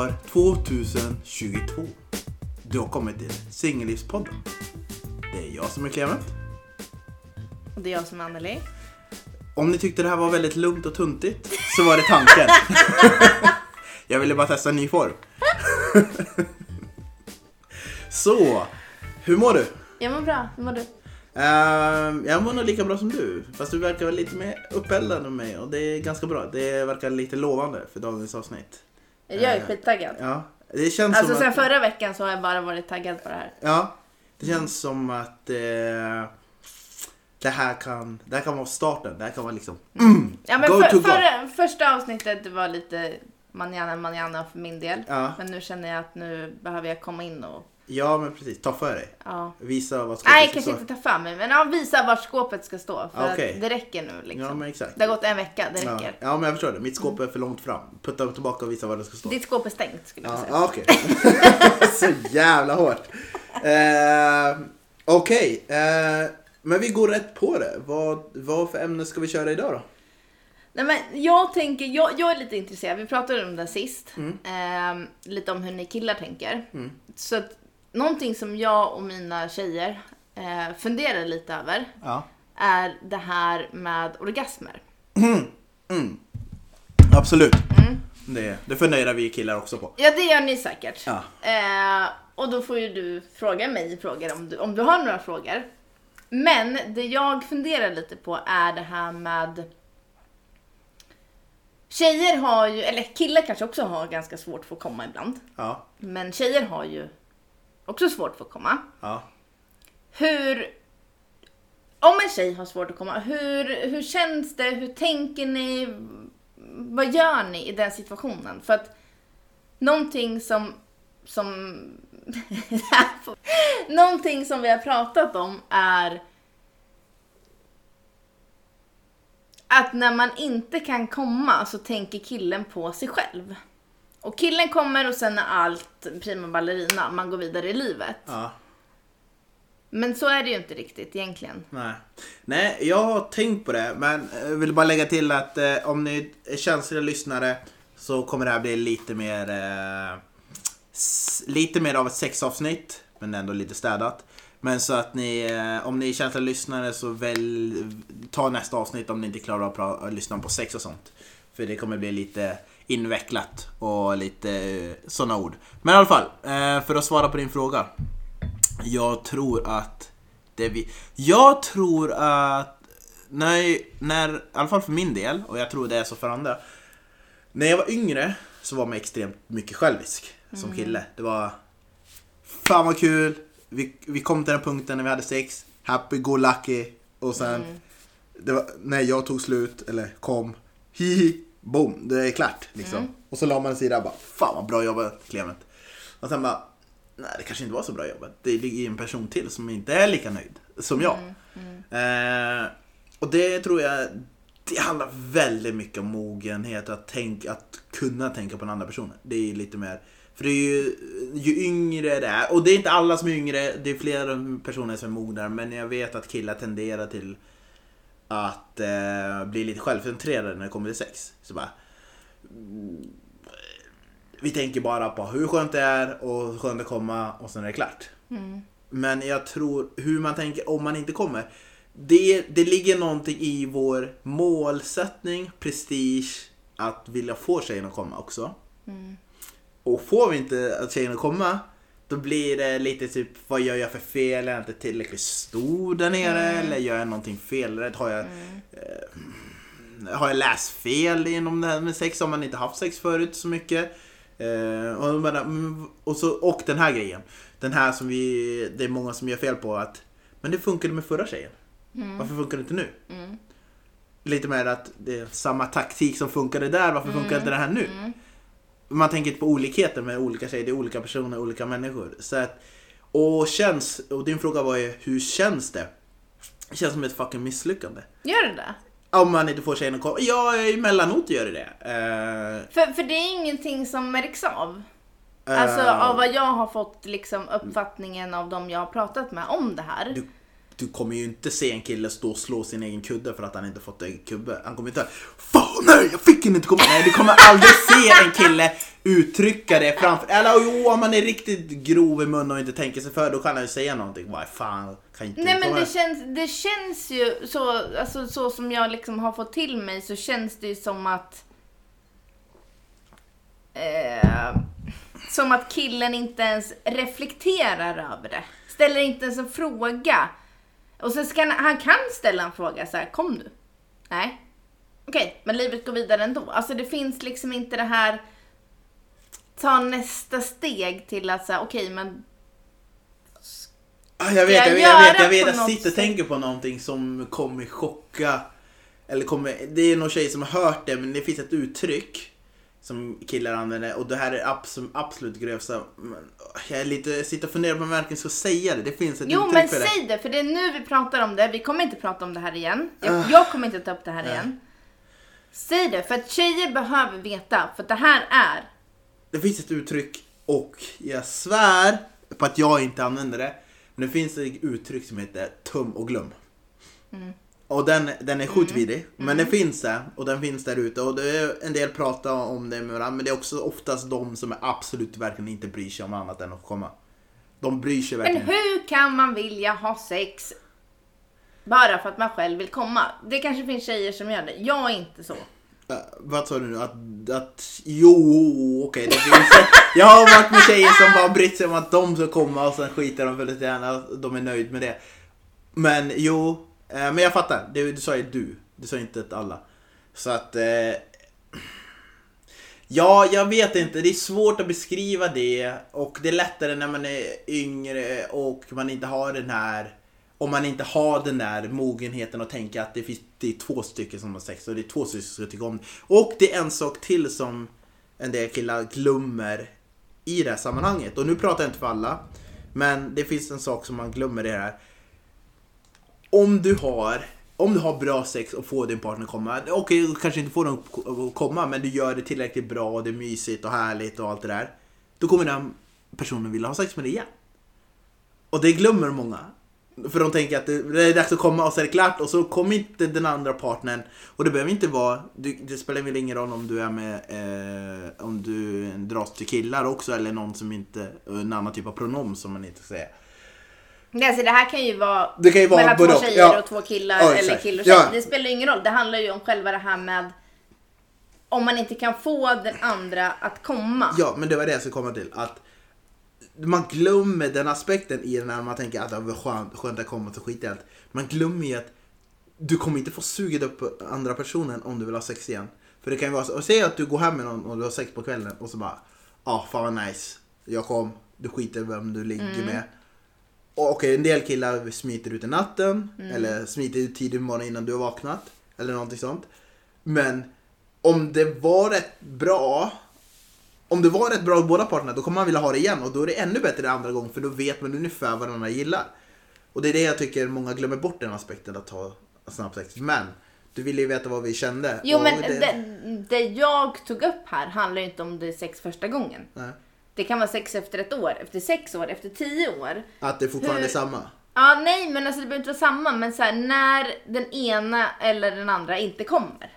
år 2022. Du har kommit till Singellivspodden. Det är jag som är Clement. Och det är jag som är Anneli. Om ni tyckte det här var väldigt lugnt och tuntigt så var det tanken. jag ville bara testa en ny form. så, hur mår du? Jag mår bra, hur mår du? Ehm, jag mår nog lika bra som du, fast du verkar lite mer uppeldad än mig och det är ganska bra. Det verkar lite lovande för dagens avsnitt. Jag är Eh, skittaggad. Ja, det känns Alltså som sen att... förra veckan så har jag bara varit taggad på det här. Ja, det känns som att eh, det, här kan, det här kan vara starten. Det här kan vara liksom mm, Ja men go för, to förra, första avsnittet var lite manana manana för min del. Ja. Men nu känner jag att nu behöver jag komma in och Ja, men precis. Ta för dig. ja. Visa vad skåpet Nej ska kanske stå. inte ta fram mig men ja, visa var skåpet ska stå. För Okej. att det räcker nu liksom. Ja, men exakt. Det har gått en vecka, det Ja. räcker. ja, men jag förstår det. Mitt skåp är för långt fram. Putta tillbaka och visa var det ska stå. Ditt skåp är stängt skulle jag Ja, säga. ja, okej. Så jävla hårt. Eh, okej, eh, men vi går rätt på det. Vad, vad för ämne ska vi köra idag då? Nej, men jag tänker, jag, jag är lite intresserad, vi pratade om det sist. Mm. Ehm, lite om hur ni killar tänker. Så att någonting som jag och mina tjejer eh, funderar lite över Ja. är det här med orgasmer. Absolut. Mm. Det, det funderar vi killar också på. Ja, det gör ni säkert. Ja. Eh, och då får ju du fråga mig frågor om du, om du har några frågor. Men det jag funderar lite på är det här med Tjejer har ju, eller killar kanske också har ganska svårt för att komma ibland. Ja. Men tjejer har ju också svårt för att komma. Ja. Hur... Om en tjej har svårt att komma, hur, hur känns det? Hur tänker ni? Vad gör ni i den situationen? För att någonting som... som någonting som vi har pratat om är att när man inte kan komma så tänker killen på sig själv. Och killen kommer och sen är allt prima ballerina, man går vidare i livet. ja. Men så är det ju inte riktigt egentligen. Nej. Nej, jag har tänkt på det, men jag vill bara lägga till att eh, om ni är känsliga lyssnare så kommer det här bli lite mer eh, lite mer av ett sexavsnitt, men ändå lite städat. Men så att ni, eh, om ni är känsliga lyssnare så väl, ta nästa avsnitt om ni inte klarar av att lyssna på sex och sånt. För det kommer bli lite invecklat och lite eh, sådana ord. Men i alla fall, eh, för att svara på din fråga. Jag tror att det vi... Jag tror att... När, när, I alla fall för min del, och jag tror det är så för andra. När jag var yngre så var man extremt mycket självisk som kille. Det var... Fan vad kul! Vi, vi kom till den punkten när vi hade sex. Happy go lucky. Och sen... Det var, när jag tog slut, eller kom. Hihi! Boom! Det är klart liksom. Och så la man en sida och bara Fan vad bra jobbat Clement. Och sen bara Nej, det kanske inte var så bra jobbat. Det ligger en person till som inte är lika nöjd som jag. Eh, och det tror jag, det handlar väldigt mycket om mogenhet, att, tänk, att kunna tänka på den andra personen. Det är lite mer, för det är ju, ju yngre det är, och det är inte alla som är yngre, det är flera personer som är mognare, men jag vet att killar tenderar till att eh, bli lite självcentrerade när det kommer till sex. Så bara, vi tänker bara på hur skönt det är och hur skönt det komma och sen är det klart. Men jag tror hur man tänker om man inte kommer. Det, det ligger någonting i vår målsättning, prestige, att vilja få tjejen att komma också. Och får vi inte att tjejen att komma, då blir det lite typ, vad gör jag för fel? Är jag inte tillräckligt stor där nere? Eller gör jag någonting fel? Eller Har jag, eh, har jag läst fel inom det här med sex? Har man inte haft sex förut så mycket? Eh, och, mm, och, så, och den här grejen. Den här som vi, det är många som gör fel på att Men det funkade med förra tjejen. Varför funkar det inte nu? Lite mer att det är samma taktik som funkade där, varför funkar inte det här nu? Man tänker på olikheter med olika tjejer, det är olika personer, olika människor. Så att, och känns, och din fråga var ju hur känns det? Det känns som ett fucking misslyckande. Gör det det? Om man inte får tjejen att komma. Ja, emellanåt gör det det. Eh, För, för det är ingenting som märks av. eh, Alltså av vad jag har fått liksom uppfattningen av de jag har pratat med om det här. Du- du kommer ju inte se en kille stå och slå sin egen kudde för att han inte fått en kubbe. Han kommer inte Fan nej, jag fick inte komma. Nej, du kommer aldrig se en kille uttrycka det framför. Eller jo, om man är riktigt grov i munnen och inte tänker sig för, då kan han ju säga någonting. Vad fan, kan inte Nej men det känns, det känns ju så, alltså så som jag liksom har fått till mig så känns det ju som att eh, som att killen inte ens reflekterar över det. Ställer inte ens en fråga. Och sen ska han, kan ställa en fråga så här, kom du? Nej. Okej, men livet går vidare ändå. Alltså det finns liksom inte det här ta nästa steg till att säga okej men Ah, jag vet, jag jag vet, jag vet, jag vet. Jag sitter och tänker på någonting som kommer chocka. Eller kommer, det är någon tjej som har hört det, men det finns ett uttryck som killar använder och det här är absolut, absolut grövsta. Men, Jag är lite, jag sitter och funderar på om jag verkligen ska säga det. Det finns ett Jo uttryck men för det. säg det, för det är nu vi pratar om det. Vi kommer inte prata om det här igen. Jag, Ah. jag kommer inte ta upp det här Nej. igen. Säg det, för att tjejer behöver veta. För att det här är... Det finns ett uttryck och jag svär på att jag inte använder det. Men det finns ett uttryck som heter tum och glöm. Mm. Och den, den är sjukt vidrig. Men det finns det och den finns där ute. Och det är en del pratar om det med varandra. Men det är också oftast de som är absolut verkligen inte bryr sig om annat än att komma. De bryr sig Men verkligen. hur kan man vilja ha sex bara för att man själv vill komma? Det kanske finns tjejer som gör det. Jag är inte så. Äh, vad sa du nu? Att, att jo, okej finns Jag har varit med tjejer som bara brytt sig om att de ska komma och sen skiter de väldigt gärna. De är nöjd med det. Men jo, Eh, men jag fattar. du, du sa ju du. Du sa inte att alla. Så att... Eh, ja, jag vet inte. Det är svårt att beskriva det. Och det är lättare när man är yngre och man inte har den här... Om man inte har den där mogenheten och tänka att det, finns, det är två stycken som har sex och det är två stycken som ska tycka om det. Och det är en sak till som en del killar glömmer i det här sammanhanget. Och nu pratar jag inte för alla. Men det finns en sak som man glömmer i det här. Om du har om du har bra sex och får din partner komma, okej okay, kanske inte får dem att komma men du gör det tillräckligt bra och det är mysigt och härligt och allt det där. Då kommer den personen vilja ha sex med dig igen. Och det glömmer många. För de tänker att det är dags att komma och så är det klart och så kommer inte den andra partnern. Och det behöver inte vara, det, det spelar väl ingen roll om du är med, eh, om du dras till killar också eller någon som inte, en annan typ av pronom som man inte säger. Nej, Alltså, det här kan ju vara Det kan ju vara mellan både två tjejer ja. och två killar Ja, eller exakt. kill och tjej. Ja. Det spelar ju ingen roll. Det handlar ju om själva det här med om man inte kan få den andra att komma. Ja, men det var det jag skulle komma till. Att man glömmer den aspekten i när man tänker att det var skönt, skönt att komma så skit i allt. Man glömmer ju att du kommer inte få suget upp andra personen om du vill ha sex igen. För det kan ju vara så, och säg att du går hem med någon och du har sex på kvällen och så bara, ja ah, fan vad nice, jag kom, du skiter vem du ligger med. Okej, en del killar smiter ut i natten eller smiter ut tidigt på morgonen innan du har vaknat. Eller någonting sånt. Men om det var rätt bra om det var rätt bra i båda parterna då kommer man vilja ha det igen och då är det ännu bättre andra gången för då vet man ungefär vad den andra gillar. Och det är det jag tycker många glömmer bort den aspekten att ha snabbsex. Men du ville ju veta vad vi kände. Jo men det, det, det jag tog upp här handlar ju inte om det sex första gången. nej, Det kan vara sex efter ett år, efter sex år, efter tio år. att det fortfarande Hur- är samma. Ja, nej, men alltså det behöver inte vara samma. Men så här, när den ena eller den andra inte kommer.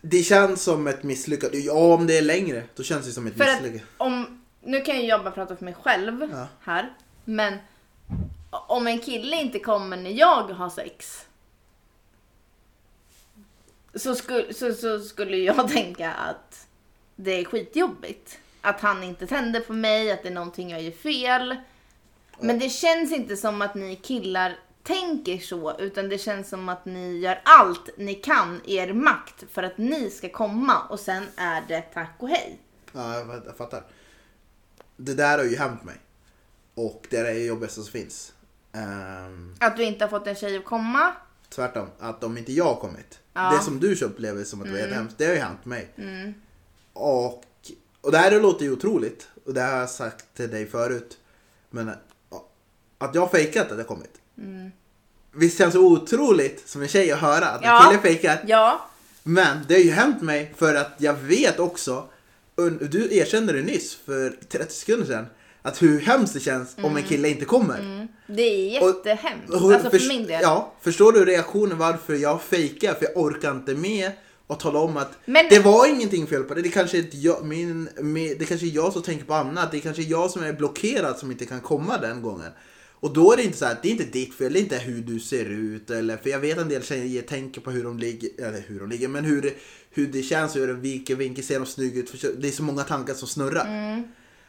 Det känns som ett misslyckande. Ja, om det är längre då känns det som ett misslyckande. om, nu kan jag bara prata för mig själv Ja. här. Men om en kille inte kommer när jag har sex. Så skulle, så, så skulle jag tänka att det är skitjobbigt. Att han inte tänder på mig, att det är någonting jag gör fel. Men det känns inte som att ni killar tänker så, utan det känns som att ni gör allt ni kan i er makt för att ni ska komma och sen är det tack och hej. Ja, jag, jag fattar. Det där har ju hänt mig. Och det är det jobbigaste som finns. Ehm, Att du inte har fått en tjej att komma. tvärtom, att om inte jag har kommit. Ja. Det som du upplever som att det Mm. jättehemskt, det har ju hänt mig. Och, och det här låter ju otroligt. Och det har jag sagt till dig förut. Men att jag fejkat att jag kommit. Visst känns det otroligt som en tjej att höra att en Ja. kille fejkar. Ja, Men det har ju hänt mig för att jag vet också, du erkände det nyss för 30 sekunder sedan, att hur hemskt det känns om en kille inte kommer. Mm. Det är Och- jättehemskt. Och alltså för förs- min del. Ja, förstår du reaktionen varför jag fejkar? För jag orkar inte med att tala om att Men- det var ingenting fel på det. Det kanske, är jag, min, med, det kanske är jag som tänker på annat. Det är kanske jag som är blockerad som inte kan komma den gången. Och då är det inte så här, det är inte ditt fel, det är inte hur du ser ut. Eller, för jag vet en del tjejer tänker på hur de ligger, eller hur de ligger, men hur hur det känns, hur vilken vinkel ser de snygg ut. För Det är så många tankar som snurrar.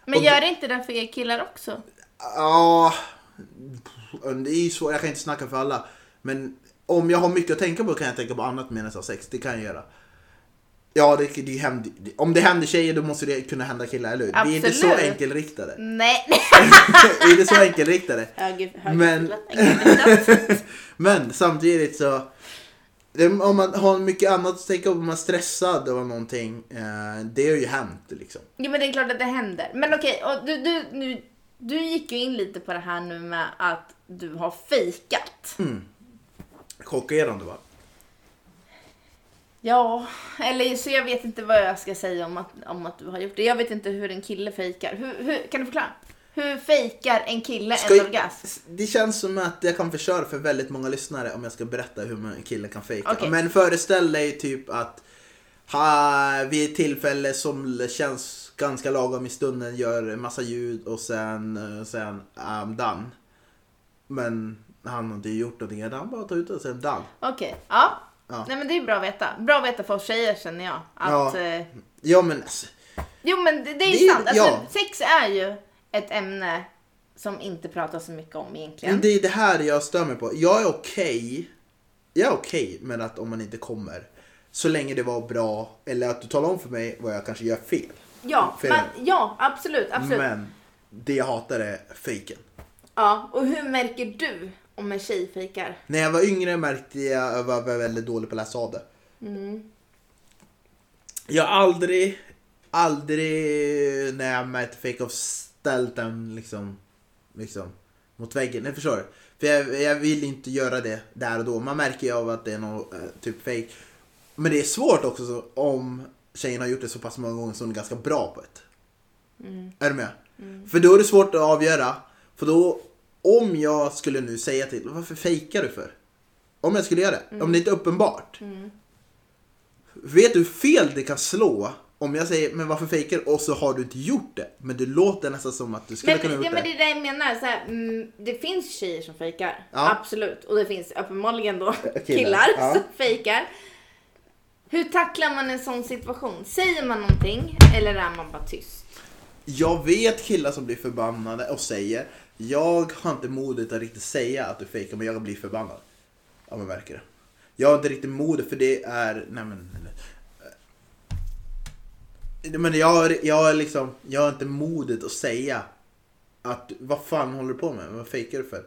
Men och- gör det inte det för er killar också? Ja, det är ju svårt. Jag kan inte snacka för alla. Men om jag har mycket att tänka på kan jag tänka på annat medan jag har sex. Det kan jag göra. Ja, det, det händer, om det händer tjejer då måste det kunna hända killar, eller hur? Vi är inte så Absolut. enkelriktade. Nej. Vi är inte så enkelriktade. Höger, höger, Men- Men... Samtidigt så... Om man har mycket annat att tänka på, om man är stressad över någonting. Eh, det har ju hänt liksom. Jo men det är klart att det händer. Men okej, och du, du, nu, du gick ju in lite på det här nu med att du har fejkat. Chockerande va? Ja, eller så jag vet inte vad jag ska säga om att, om att du har gjort det. Jag vet inte hur en kille fejkar. Hur, hur, kan du förklara? Hur fejkar en kille Ska en orgasm? Det känns som att jag kan förstöra för väldigt många lyssnare om jag ska berätta hur en kille kan fejka. Okej. Men föreställ dig typ att ha, vid ett tillfälle som känns ganska lagom i stunden gör en massa ljud och sen, eh, sen I'm done. Men han har inte gjort någonting, han bara tar ut sen done. Okej, ja. Ja. Nej men det är bra att veta. Bra att veta för oss tjejer känner jag. Att, Ja. eh, Ja men alltså, jo men det, det är Det sant. Alltså, ja. Sex är ju ett ämne som inte pratas så mycket om egentligen. det är det här jag stör mig på. Jag är okej, jag är okej med att om man inte kommer. Så länge det var bra, eller att du talar om för mig vad jag kanske gör fel. Ja, Fel. men, ja absolut. absolut. Men det jag hatar är fejken. Ja, och hur märker du om en tjej fejkar? När jag var yngre märkte jag att jag var väldigt dålig på att läsa av det. Jag har aldrig, aldrig när jag märkt fejk av ställt den liksom, liksom mot väggen. Nej, förstår du? För jag, jag vill inte göra det där och då. Man märker ju av att det är någon eh, typ fake. Men det är svårt också så, om tjejen har gjort det så pass många gånger som hon är ganska bra på det. Är du med? För då är det svårt att avgöra. För då, om jag skulle nu säga till, varför fejkar du för? Om jag skulle göra det, om det inte är uppenbart. Vet du hur fel det kan slå? Om jag säger, men varför fejkar du? Och så har du inte gjort det. Men det låter nästan som att du skulle Men, kunna ja, gjort men det. det är det jag menar. Så här, mm, det finns tjejer som fejkar. Ja. Absolut. Och det finns uppenbarligen då Killar, killar, ja. som fejkar. Hur tacklar man en sån situation? Säger man någonting eller är man bara tyst? Jag vet killar som blir förbannade och säger, jag har inte modet att riktigt säga att du fejkar, men jag blir förbannad. Ja men verkar det. Jag har inte riktigt modet för det är, nej men. eh, Men jag, jag har liksom, jag har inte modet att säga att vad fan håller du på med? Vad fejkar du för?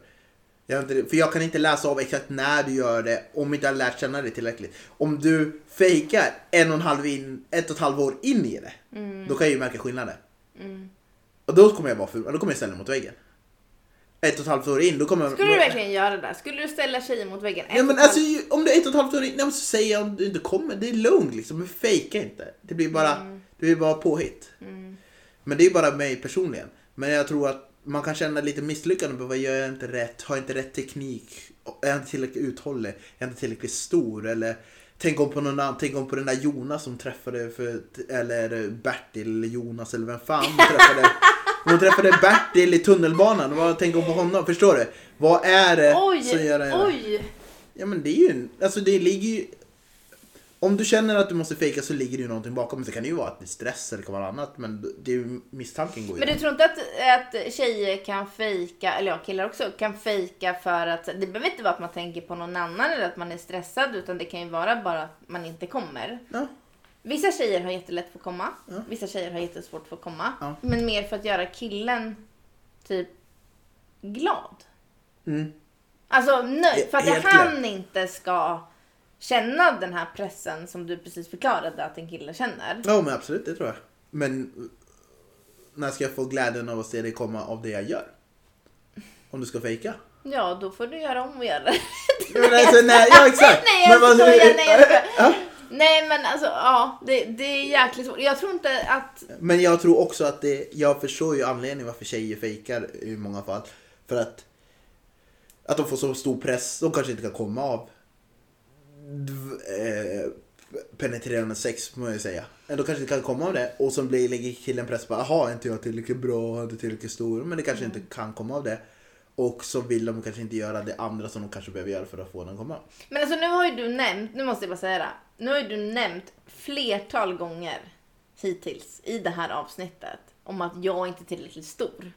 Jag inte, för jag kan inte läsa av exakt när du gör det om inte jag har lärt känna dig tillräckligt. Om du fejkar en och en halv in, ett och ett halvt år in i det, då kan jag ju märka skillnaden. Och då kommer jag vara ful, då kommer jag ställa mot väggen. Ett och ett halvt år in, då kommer. Skulle du verkligen göra det? Skulle du ställa tjejer mot väggen? Nej men alltså om det är ett och ett halvt år in, nej, men så säger jag om du inte kommer. Det är lugnt liksom, men fejka inte. Det blir bara, det blir bara påhitt. Men det är bara mig personligen. Men jag tror att man kan känna lite misslyckande på vad gör jag inte rätt? Har jag inte rätt teknik? Är jag inte tillräckligt uthållig? Är jag inte tillräckligt stor? Eller tänk om på någon annan, tänk om på den där Jonas som träffade för, eller Bertil eller Jonas eller vem fan träffade. Hon träffade Bertil i tunnelbanan. Vad tänk om på honom? Förstår du? Vad är det som gör Oj, det? oj! Ja men det är ju, alltså det ligger ju... Om du känner att du måste fejka så ligger det ju någonting bakom. Det kan ju vara att det är stress eller kan vara annat. Men det är ju, misstanken går ju. Men du tror inte att, att tjejer kan fejka, eller ja killar också, kan fejka för att, det behöver inte vara att man tänker på någon annan eller att man är stressad utan det kan ju vara bara att man inte kommer. Ja. Vissa tjejer har jättelätt för att komma, Ja. vissa tjejer har jättesvårt för att komma. Ja. Men mer för att göra killen typ glad. Mm. Alltså nöjd, för att Helt han inte ska känna den här pressen som du precis förklarade att en kille känner. ja men absolut, det tror jag. Men när ska jag få glädjen av att se det komma av det jag gör? Om du ska fejka? Ja, då får du göra om och göra det. Ja, alltså, nej, ja exakt. Nej, jag Men vad- skojar, nej, jag skojar. Nej men alltså ja, det, det är jäkligt svårt. Jag tror inte att... Men jag tror också att det, jag förstår ju anledningen varför tjejer fejkar i många fall. För att, att de får så stor press, de kanske inte kan komma av eh, penetrerande sex, må jag säga. De kanske inte kan komma av det och så blir, lägger killen press på, jaha, är inte jag tillräckligt bra, är inte tillräckligt stor, men det kanske inte kan komma av det. Och så vill de kanske inte göra det andra som de kanske behöver göra för att få den att komma. Men alltså nu har ju du nämnt, nu måste jag bara säga det. Nu har ju du nämnt flertal gånger hittills i det här avsnittet om att jag inte är tillräckligt stor.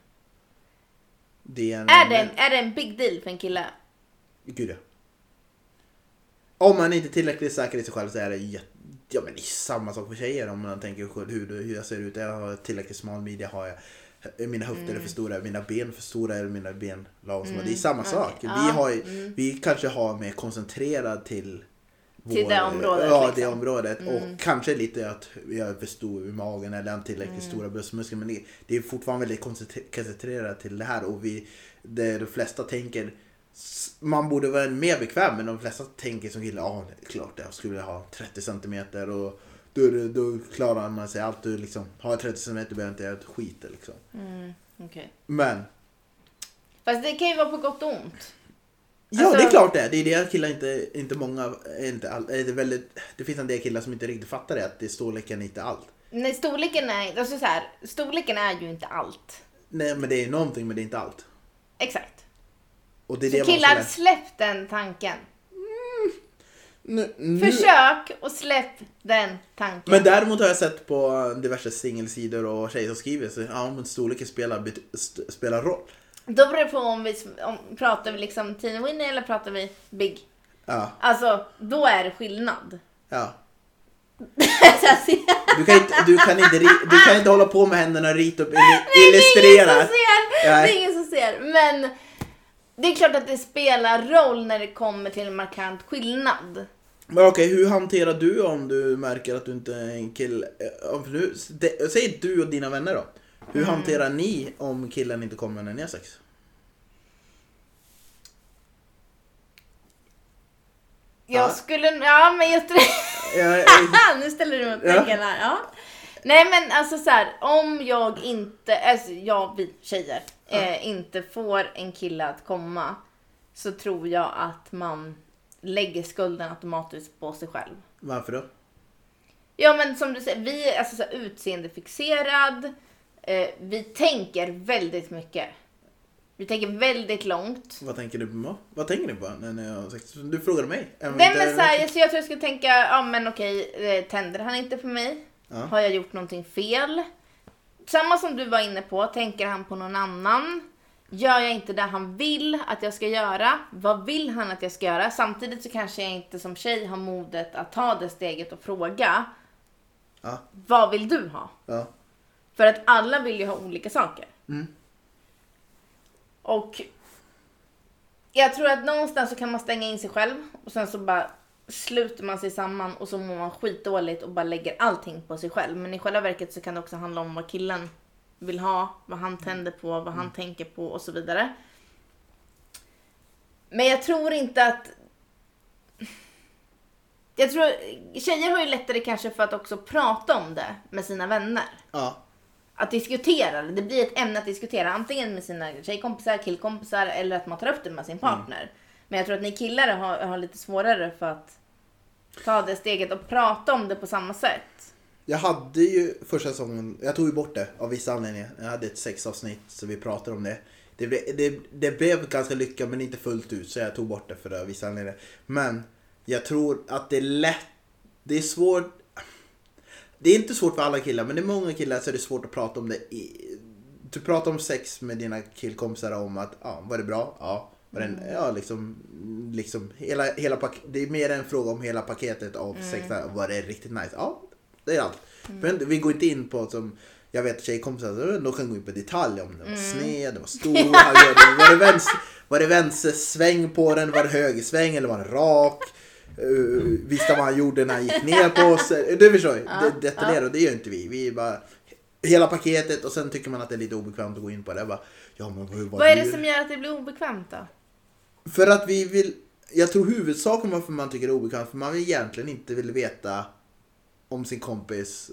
Det är en... Är det, en, är det en big deal för en kille? Gud ja. Om man inte är tillräckligt säker i sig själv så är det jätte... Ja men det är samma sak för tjejer om man tänker hur, hur jag ser ut. Jag har tillräckligt smal midja, har jag mina höfter är för stora, mina ben för stora eller mina ben lagom små. Det är samma okej. sak. Vi, Ja, har, ju- vi kanske har mer koncentrerad till Till det området, Ja, liksom. det området. Och kanske lite att jag är för stor i magen eller har tillräckligt stora bröstmuskler. Men det, är fortfarande väldigt koncentre- koncentrerat till det här. Och vi, det de flesta tänker man borde vara mer bekväm men de flesta tänker som kille, ja är klart jag skulle ha 30 centimeter och då, då, klarar man sig allt. Du liksom, har jag 30 centimeter behöver jag inte göra ett skit liksom. Okej. Men Fast det kan ju vara på gott och ont. Ja, Alltså- det är klart det. Det är det killar inte, inte många, inte all, är det, väldigt, det finns en del killar som inte riktigt fattar det, att det är storleken inte allt. Nej, storleken är, alltså så här, storleken är ju inte allt. Nej, men det är någonting, men det är inte allt. Exakt. Och det är Så det killar, släpp den tanken. Nu, nu. Försök och släpp den tanken. Men däremot har jag sett på diverse singelsidor och tjejer som skriver så ja, men storleken spelar, spelar roll. Då beror det på om vi om, pratar vi liksom Teen Winnie eller pratar vi Big. Ja, Alltså, då är det skillnad. ja. Du kan inte, du kan inte, du kan inte hålla på med händerna och rita upp, Nej, det är ingen illustrera. som ser. Det är ingen som ser. Men det är klart att det spelar roll när det kommer till en markant skillnad. Men okej, hur hanterar du om du märker att du inte är en kille? eh, om du- det- Säg du och dina vänner då. Hur Mm. hanterar ni om killen inte kommer när ni har sex? Jag Ja. skulle, ja men jag tror... Ja, nu ställer du mig Ja. här. Ja. Nej men alltså så här, om jag inte, alltså jag, vi tjejer, eh, inte får en kille att komma så tror jag att man lägger skulden automatiskt på sig själv. Varför då? Ja men som du säger, vi är alltså så utseendefixerad. Eh, vi tänker väldigt mycket. Vi tänker väldigt långt. Vad tänker du på? Vad tänker ni på när ni har sex? Du frågade mig. Nej men så här, så jag tror jag skulle tänka, ja men okej, eh, tänder han inte på mig? Ja. Har jag gjort någonting fel? Samma som du var inne på, tänker han på någon annan? Gör jag inte det han vill att jag ska göra? Vad vill han att jag ska göra? Samtidigt så kanske jag inte som tjej har modet att ta det steget och fråga. Ja. Vad vill du ha? Ja. För att alla vill ju ha olika saker. Mm. Och jag tror att någonstans så kan man stänga in sig själv och sen så bara sluter man sig samman och så mår man skitdåligt och bara lägger allting på sig själv. Men i själva verket så kan det också handla om vad killen vill ha, vad han tänder på, vad han tänker på och så vidare. Men jag tror inte att... Jag tror tjejer har ju lättare kanske för att också prata om det med sina vänner Ja. att diskutera det. Blir ett ämne att diskutera antingen med sina tjejkompisar, killkompisar eller att man tar upp det med sin partner. Men jag tror att ni killar har, har lite svårare för att ta det steget och prata om det på samma sätt. Jag hade ju första säsongen, jag tog ju bort det av vissa anledningar. Jag hade ett sexavsnitt så vi pratade om det. Det, ble, det, det blev ganska lyckat men inte fullt ut så jag tog bort det för det av vissa anledningar. Men jag tror att det är lätt, det är svårt. Det är inte svårt för alla killar men det är många killar så är det svårt att prata om det. I, du pratar om sex med dina killkompisar om att ja, var det bra? Ja. Var det, ja liksom, liksom hela, hela det är mer en fråga om hela paketet av sex. Var det riktigt nice? Ja, det är allt. Men vi går inte in på som jag vet tjejkompisar, de kan gå in på detalj om den var sned, den var stor, var, det vänster, var det vänstersväng på den, var det högersväng eller var den rak? Uh, visste vad han gjorde när han gick ner på sig. Du förstår ju, det, detaljerat och det gör inte vi. Vi bara hela paketet och sen tycker man att det är lite obekvämt att gå in på det. Bara, ja, men hur var Vad är det som gör att det blir obekvämt då? För att vi vill, jag tror huvudsaken varför man tycker det är obekvämt, för man vill egentligen inte vill veta om sin kompis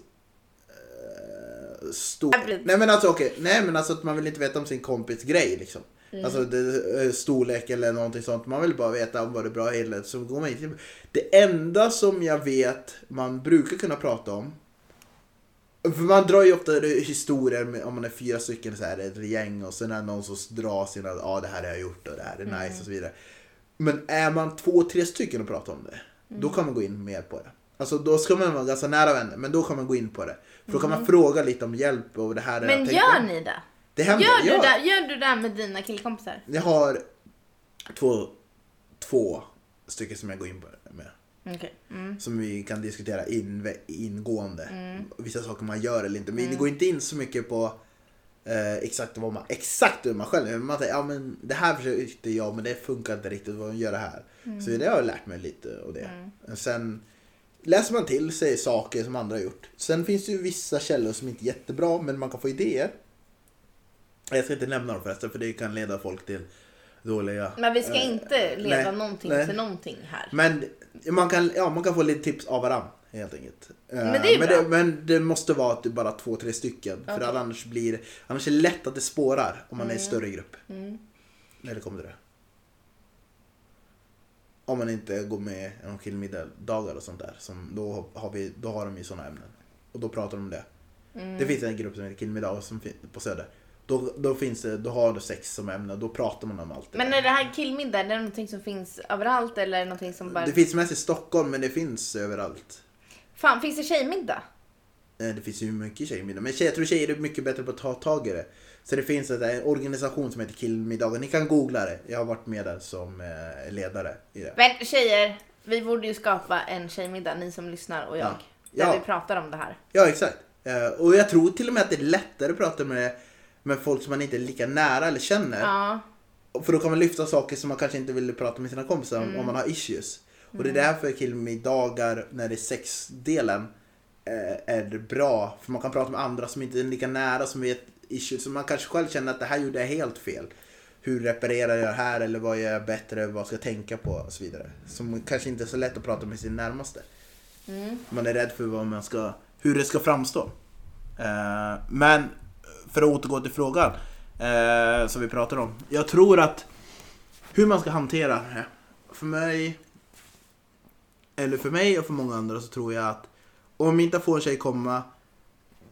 eh, stor... Nej men alltså okej, nej men alltså att man vill inte veta om sin kompis grej liksom. Mm. Alltså det, eh, storlek eller någonting sånt. Man vill bara veta om vad det är bra eller så går man inte. Det enda som jag vet man brukar kunna prata om. För man drar ju ofta historier med, om man är fyra stycken så här, ett gäng och sen är det någon som drar sina, ja ah, det här har jag gjort och det här är Mm. nice och så vidare. Men är man två, tre stycken och pratar om det, då Mm. kan man gå in mer på det. Alltså då ska man vara ganska nära vänner, men då kan man gå in på det. För då kan man fråga lite om hjälp och det här är Mm. Men jag gör ni det? Det händer. Gör du, ja. det, gör du det med dina killkompisar? Jag har två, två stycken som jag går in på med. Okej. Mm. Som vi kan diskutera in, ingående. Mm. Vissa saker man gör eller inte. Men det går inte in så mycket på eh, exakt vad man, exakt hur man själv men Man säger, ja men det här försökte jag men det funkar inte riktigt, vad gör det här? Så det har jag lärt mig lite av det. Sen läser man till sig saker som andra har gjort. Sen finns det ju vissa källor som inte är jättebra men man kan få idéer. Jag ska inte nämna dem förresten för det kan leda folk till dåliga... Men vi ska eh, inte leda nej, någonting nej. till någonting här. Men man kan, ja, man kan få lite tips av varandra helt enkelt. Eh, Men det är men, bra. det, men det måste vara att är bara två, tre stycken. För Okej. annars blir annars är det lätt att det spårar om man är i större grupp. Mm. När det kommer till det. Om man inte går med någon killmiddagar och sånt där. Som, då, har vi, då har de ju såna ämnen. Och då pratar de om det. Mm. Det finns en grupp som heter killmiddagar som på Söder. Då, då, finns det, då har du sex som ämne då pratar man om allt det Men där. är det här killmiddag, är det någonting som finns överallt eller är det någonting som bara... Det finns mest i Stockholm men det finns överallt. Fan, finns det tjejmiddag? Eh, Det finns ju mycket tjejmiddag. Men jag tror tjejer är mycket bättre på att ta tag i det. Så det finns en en organisation som heter Killmiddagen. Ni kan googla det. Jag har varit med där som eh, ledare i det. Men tjejer, vi borde ju skapa en tjejmiddag, ni som lyssnar och jag. Ja. Där Ja. vi pratar om det här. Ja, exakt. Eh, Och jag tror till och med att det är lättare att prata med, med folk som man inte är lika nära eller känner. Ja. För då kan man lyfta saker som man kanske inte vill prata med sina kompisar om, om man har issues. Och det är därför killmiddagar, när det är sexdelen, eh, är det bra. För man kan prata med andra som inte är lika nära, som vet issues. Så man kanske själv känner att det här gjorde jag helt fel. Hur reparerar jag det här eller vad gör jag bättre, vad ska jag tänka på och så vidare. Som kanske inte är så lätt att prata med sin närmaste. Mm. Man är rädd för vad man ska, hur det ska framstå. Eh, men för att återgå till frågan eh, som vi pratar om. Jag tror att hur man ska hantera det. För mig, eller för mig och för många andra så tror jag att om inte får en tjej komma,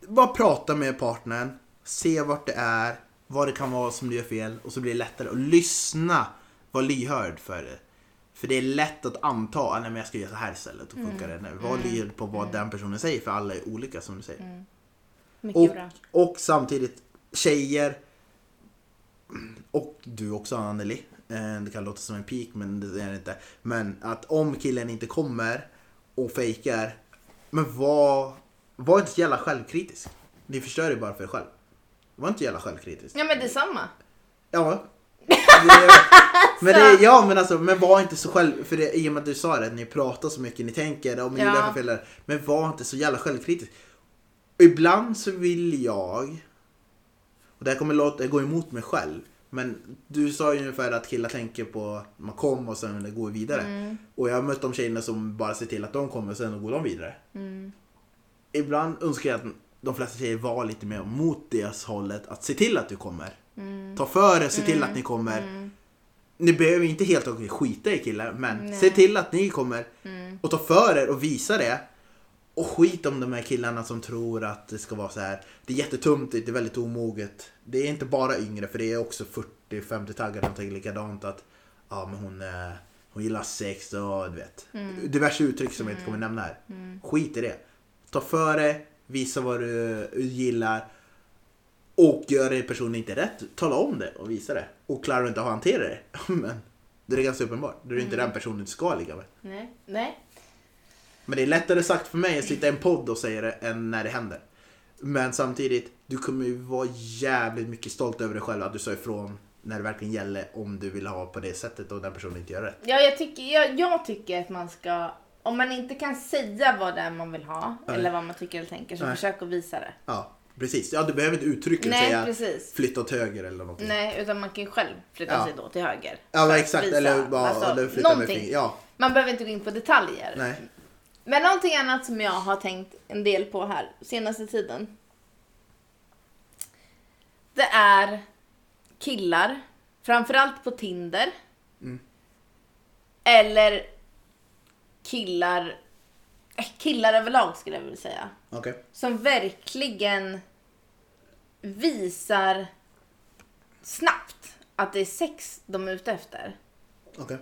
bara prata med partnern, se vart det är, vad det kan vara som du gör fel och så blir det lättare. Och lyssna, var lyhörd för det. För det är lätt att anta att men jag ska göra så här istället och funkar det. Nej, var lyhörd på vad den personen säger för alla är olika som du säger. Mycket Och, bra. och samtidigt tjejer och du också Anneli. Eh, Det kan låta som en pik men det är det inte. Men att om killen inte kommer och fejkar. Men var, var inte så jävla självkritisk. Ni förstör det bara för er själv. Var inte så jävla självkritisk. Ja men detsamma. Ja. Det, men det, ja men alltså, men var inte så själv, för det, i och med att du sa det, ni pratar så mycket, ni tänker, om ni Ja. för fel där. Men var inte så jävla självkritisk. Ibland så vill jag, och det här kommer låta, gå emot mig själv, men du sa ju ungefär att killar tänker på att man kommer och sen går vidare. Mm. Och jag har mött de tjejerna som bara ser till att de kommer och sen går de vidare. Mm. Ibland önskar jag att de flesta tjejer var lite mer mot deras hållet, att se till att du kommer. Mm. Ta för er, se till att ni kommer. Mm. Ni behöver inte helt och skita i killar, men Nej. se till att ni kommer Mm. och ta för er och visa det. Och skit om de här killarna som tror att det ska vara så här. Det är jättetumt, det är väldigt omoget. Det är inte bara yngre, för det är också 40-50 taggar som tänker likadant att ja, men hon, eh, hon gillar sex och du vet. Mm. Diverse uttryck som jag inte kommer nämna här. Skit i det. Ta för det, visa vad du gillar. Och gör det personen inte rätt, tala om det och visa det. Och klarar du inte att hantera det, men det är ganska uppenbart. Då är det inte den personen du ska ligga med. Nej. Nej. Men det är lättare sagt för mig att sitta i en podd och säga det än när det händer. Men samtidigt, du kommer ju vara jävligt mycket stolt över dig själv att du sa ifrån när det verkligen gäller om du vill ha på det sättet och den personen inte gör rätt. Ja, jag tycker, jag, jag tycker att man ska, om man inte kan säga vad det är man vill ha Nej. eller vad man tycker eller tänker så Nej. försök att visa det. Ja, Precis, ja du behöver inte uttrycka Nej, säga precis. flytta åt höger eller någonting. Nej, utan man kan ju själv flytta Ja. sig då till höger. Ja exakt, visa. eller bara Alltså, eller flytta med någonting. fingret. Ja, Man behöver inte gå in på detaljer. nej. Men någonting annat som jag har tänkt en del på här senaste tiden. Det är killar, framförallt på Tinder. Mm. Eller killar, eh, killar överlag skulle jag vilja säga. Okej. Som verkligen visar snabbt att det är sex de är ute efter. Okej.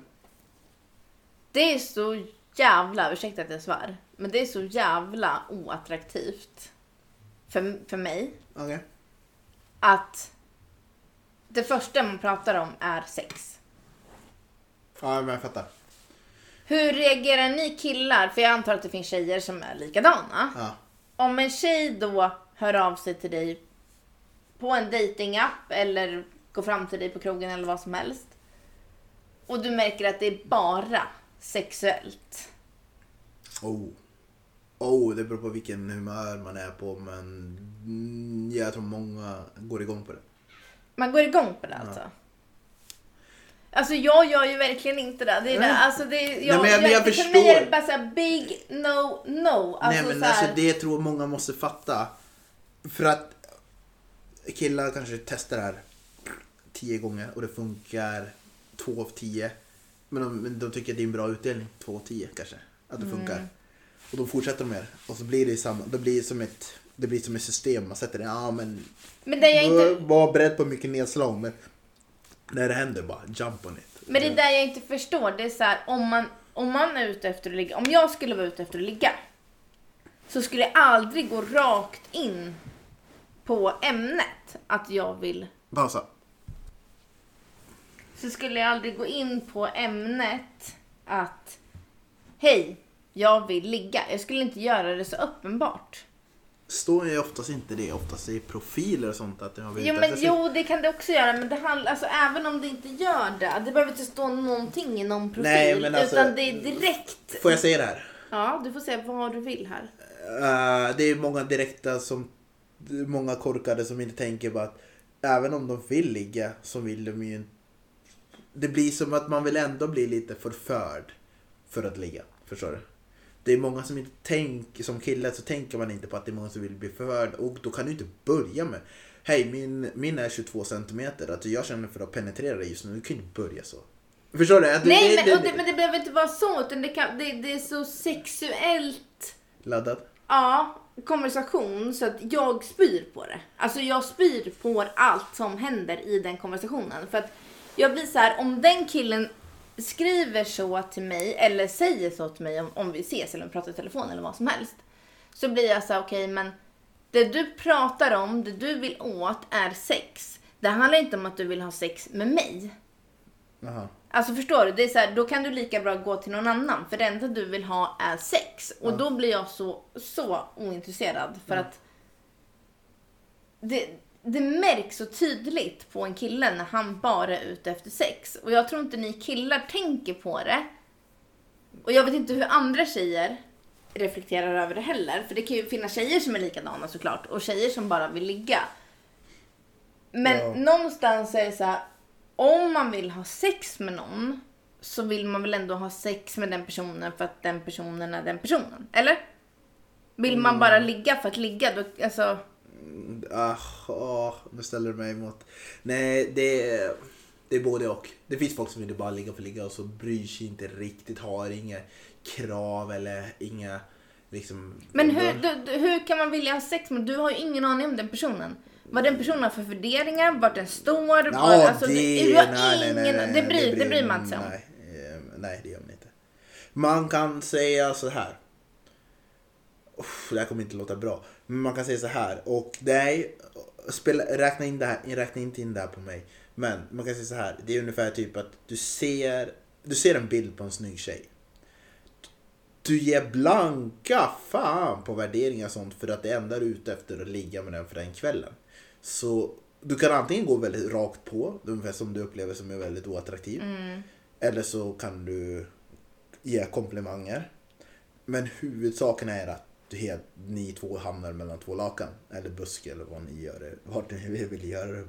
Det är så jävla, ursäkta att jag svär, men det är så jävla oattraktivt för, för mig Okej. att det första man pratar om är sex. Ja men jag fattar. Hur reagerar ni killar? För jag antar att det finns tjejer som är likadana. Ja. Om en tjej då hör av sig till dig på en datingapp eller går fram till dig på krogen eller vad som helst. Och du märker att det är bara sexuellt. Oh. Oh, det beror på vilken humör man är på men jag tror många går igång på det. Man går igång på det alltså. Alltså jag gör ju verkligen inte det. det, är det. Nej. Alltså, det är, jag, men jag- men jag För mig är det bara såhär big no no. Alltså, Nej men alltså det tror jag många måste fatta. För att killar kanske testar det här tio gånger och det funkar två av tio. Men de, de tycker att det är en bra utdelning, två av tio kanske. Att det Mm. funkar. Och då fortsätter de med det. Och så blir det samma, det blir som ett, det blir som ett system. Man sätter det, ja men Men det jag inte... var, var beredd på mycket nedslag men när det händer bara jump on it. Men det är där jag inte förstår. Det är så här, om man, om man är ute efter att ligga. Om jag skulle vara ute efter att ligga. Så skulle jag aldrig gå rakt in på ämnet att jag vill. Pausa. Så skulle jag aldrig gå in på ämnet att hej, jag vill ligga. Jag skulle inte göra det så uppenbart. Står ju oftast inte det, oftast i profiler och sånt att jag vill Jo, men, jo, det kan det också göra. Men det handlar, alltså, även om det inte gör det. Det behöver inte stå någonting i någon profil. Nej, men alltså- utan det är direkt. Får jag säga det här? Ja, du får säga vad du vill här. Eh, det är många direkta som många korkade som inte tänker på att även om de vill ligga så vill de ju inte. Det blir som att man vill ändå bli lite förförd för att ligga. Förstår du? Det är många som inte tänker, som kille så tänker man inte på att det är många som vill bli förförd och då kan du inte börja med Hej min, min är 22 centimeter, att jag känner för att penetrera dig just nu, du kan ju inte börja så. Förstår du? Att du- Nej, men, det, men det behöver inte vara så. Utan det, kan, det, det är så sexuellt Laddat? ja, konversation så att jag spyr på det. Alltså jag spyr på allt som händer i den konversationen. För att jag blir så här, om den killen skriver så till mig eller säger så till mig om, om vi ses eller pratar i telefon eller vad som helst. Så blir jag så här, okej men det du pratar om, det du vill åt är sex. Det handlar inte om att du vill ha sex med mig. Jaha. Alltså förstår du? Det är så här, då kan du lika bra gå till någon annan. För det enda du vill ha är sex. Och då blir jag så, så ointresserad. För att det, det märks så tydligt på en kille när han bara är ute efter sex. Och jag tror inte ni killar tänker på det. Och jag vet inte hur andra tjejer reflekterar över det heller. För det kan ju finnas tjejer som är likadana såklart. Och tjejer som bara vill ligga. Men Ja. någonstans är det så här. Om man vill ha sex med någon. Så vill man väl ändå ha sex med den personen för att den personen är den personen. Eller? Vill man Mm. bara ligga för att ligga då, alltså. Ah, ah, nu ställer du mig emot. Nej, det är, det är både och. Det finns folk som vill bara ligga för ligga och så bryr sig inte riktigt, har inga krav eller inga liksom... Men hur, du, hur kan man vilja ha sex med? Du har ju ingen aning om den personen. Vad den personen har för värderingar, vart den står. Ja, var, alltså, det, du har nej, nej, ingen, nej, nej, det, bryr, det bryr man sig om. Nej, eh, nej, det gör man inte. Man kan säga så här. Uff, det här kommer inte låta bra. Men man kan säga så här. Och nej, spela, räkna, in det här, räkna inte in det här på mig. Men man kan säga så här. Det är ungefär typ att du ser, du ser en bild på en snygg tjej. Du ger blanka fan på värderingar och sånt för att det enda du är ute efter är att ligga med den för den kvällen. Så du kan antingen gå väldigt rakt på, ungefär som du upplever som är väldigt oattraktiv. Eller så kan du ge komplimanger. Men huvudsaken är att helt, ni två hamnar mellan två lakan. Eller buske eller vad ni gör. det. Vart ni vill göra det.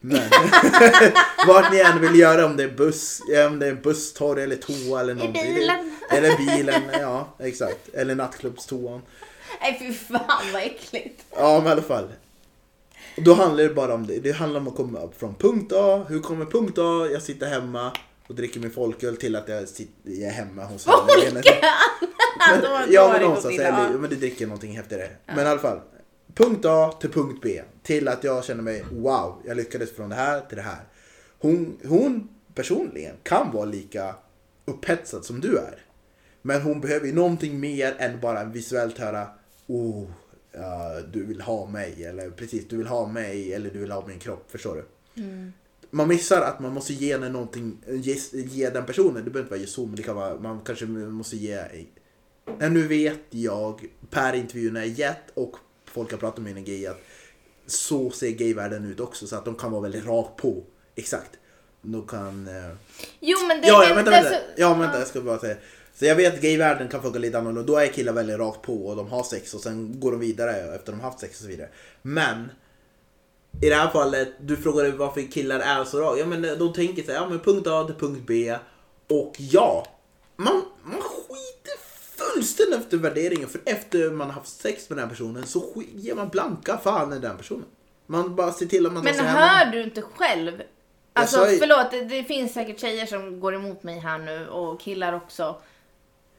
Men vart ni än vill göra om det är buss, om det är busstorg eller toa eller I någonting. bilen. Eller bilen, ja exakt. Eller nattklubbstoan. Nej fy fan vad äckligt. Ja men i alla fall. Då handlar det bara om det. Det handlar om att komma upp från punkt A. Hur kommer punkt A? Jag sitter hemma och dricker min folköl till att jag, sitter, jag är hemma hos Folköl? Då- då ja men någonstans. Eller, ja. men du dricker någonting häftigare. Men i alla fall. Punkt A till punkt B. Till att jag känner mig wow, jag lyckades från det här till det här. Hon, hon personligen kan vara lika upphetsad som du är. Men hon behöver ju någonting mer än bara visuellt höra oh, ja, du vill ha mig eller precis, du vill ha mig eller du vill ha min kropp, förstår du? Man missar att man måste ge någonting, ge, ge den personen, det behöver inte vara ge men det kan vara, man kanske måste ge Nej, nu vet jag per intervju när jag gett och folk har pratat med en gay att så ser gayvärlden ut också så att de kan vara väldigt rakt på. Exakt. De kan... Eh... Jo men det Ja, ja, vänta, vänta. så- Ja, vänta, jag ska bara säga. Så jag vet att gayvärlden kan funka lite annorlunda. Då är killar väldigt rakt på och de har sex och sen går de vidare efter de haft sex och så vidare. Men i det här fallet, du frågade varför killar är så rakt. Ja men de tänker så här, ja men punkt A till punkt B. Och ja, man, man skiter fullständigt efter värderingen. För efter man har haft sex med den personen så ger man blanka fan i den personen. Man bara ser till att man Men hör du inte själv? Alltså sa förlåt, det, det finns säkert tjejer som går emot mig här nu och killar också.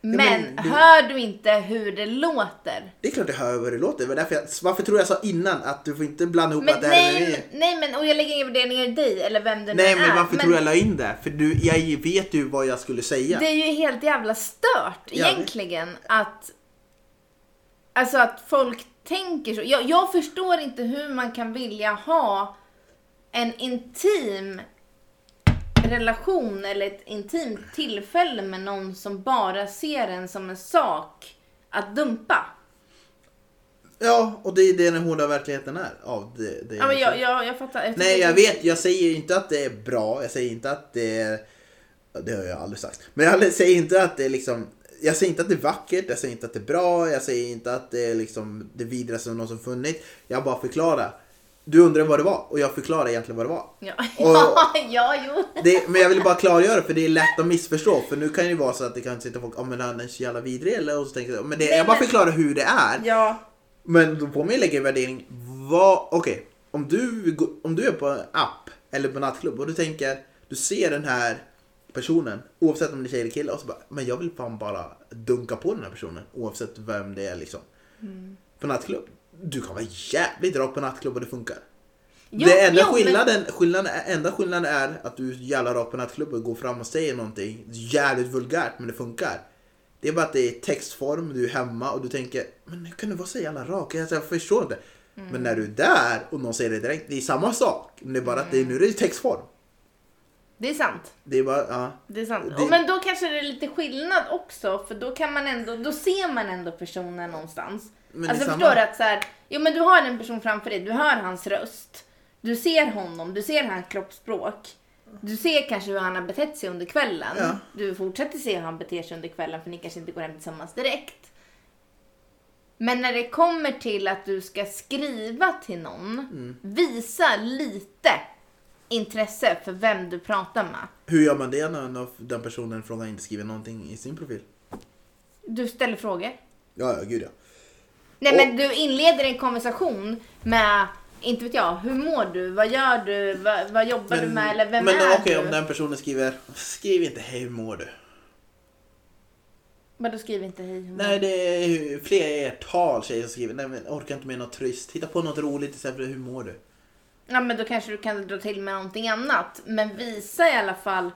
Men, men du- hör du inte hur det låter? Det är klart jag hör vad det låter. Det var därför jag, varför tror jag sa innan att du får inte blanda ihop Men att det här är nej, nej men och jag lägger inga värderingar i dig eller vem det nu Nej är. men varför tror jag la in det? För du, jag vet ju vad jag skulle säga. Det är ju helt jävla stört det- egentligen att Alltså att folk tänker så. Jag, jag förstår inte hur man kan vilja ha en intim relation eller ett intimt tillfälle med någon som bara ser en som en sak att dumpa. Ja, och det är det den hårda verkligheten är. Av det, det Ja, men jag, jag, jag fattar. Jag Nej jag vet, jag säger inte att det är bra. Jag säger inte att det är... ja, Det har jag aldrig sagt. Men jag säger inte att det är liksom... Jag säger inte att det är vackert, jag säger inte att det är bra, jag säger inte att det är liksom det vidrigaste som någonsin funnits. Jag bara förklarar. Du undrar vad det var och jag förklarar egentligen vad det var. Ja, Och- ja, jo. Det, men jag vill bara klargöra för det är lätt att missförstå. För nu kan det ju vara så att det kan sitta folk, ja men han är så jävla vidrig eller och så tänker jag, men det, jag bara förklarar hur det är. Ja. Men då ju lägga i värdering, vad, okej, om, du, om du är på en app eller på nattklubb och du tänker, du ser den här personen, oavsett om det är tjej eller kille, och så bara, men jag vill fan bara dunka på den här personen, oavsett vem det är liksom. Mm. På nattklubb, du kan vara jävligt rak på nattklubb och det funkar. Jo, det enda jo, men- skillnaden, skillnaden, enda skillnaden är att du är jävla rak på nattklubben och går fram och säger någonting jävligt vulgärt men det funkar. Det är bara att det är textform, du är hemma och du tänker men hur kan du vara så jävla rak? Jag förstår inte. Men när du är där och någon säger det direkt, det är samma sak. Men det är bara att det, är- nu är det textform. Det är sant. Det är bara, ja. Det är sant. Det- Men då kanske det är lite skillnad också, för då kan man ändå, då ser man ändå personen någonstans. Men alltså är förstår samma. du att så här, jo men du har en person framför dig, du hör hans röst. Du ser honom, du ser hans kroppsspråk. Du ser kanske hur han har betett sig under kvällen. Ja. Du fortsätter se hur han beter sig under kvällen för ni kanske inte går hem tillsammans direkt. Men när det kommer till att du ska skriva till någon, Mm. visa lite intresse för vem du pratar med. Hur gör man det när den personen i fråga inte skriver någonting i sin profil? Du ställer frågor. Ja, ja, gud ja. Nej Och- men du inleder en konversation med, inte vet jag, hur mår du, vad gör du, vad, vad jobbar du med eller vem men är okej, du? om den personen skriver, skriv inte hej hur mår du? Vadå skriv inte hej, hur mår Nej, det är flertal tjejer som skriver nej men orkar inte med något trist. Hitta på något roligt istället för hur mår du? Ja men då kanske du kan dra till med någonting annat. Men visa i alla fall,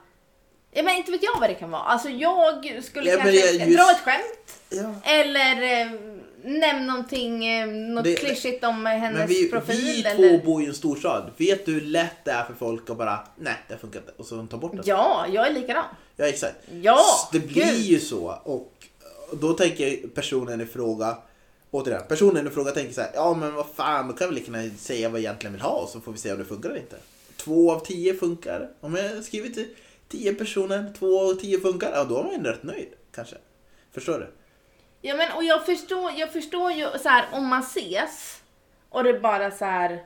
ja men inte vet jag vad det kan vara. Alltså jag skulle Ja, men kanske jag just- dra ett skämt. Ja. Eller eh, nämn någonting, eh, något Det- klyschigt om hennes Men vi, profil. vi eller... två bor i en storstad. Vet du hur lätt det är för folk att bara, nej det funkar inte. Och så ta bort det. Ja, jag är likadan. Ja exakt. Ja, det blir gud. ju så. Och och då tänker personen i fråga, återigen, personen i fråga tänker så här, ja men vad fan, då kan vi lika gärna säga vad jag egentligen vill ha och så får vi se om det funkar eller inte. Två av tio funkar. Om jag skriver till tio personer, två av tio funkar, ja då är man ju rätt nöjd kanske. Förstår du? Ja men och jag förstår, jag förstår ju så här om man ses och det bara så här.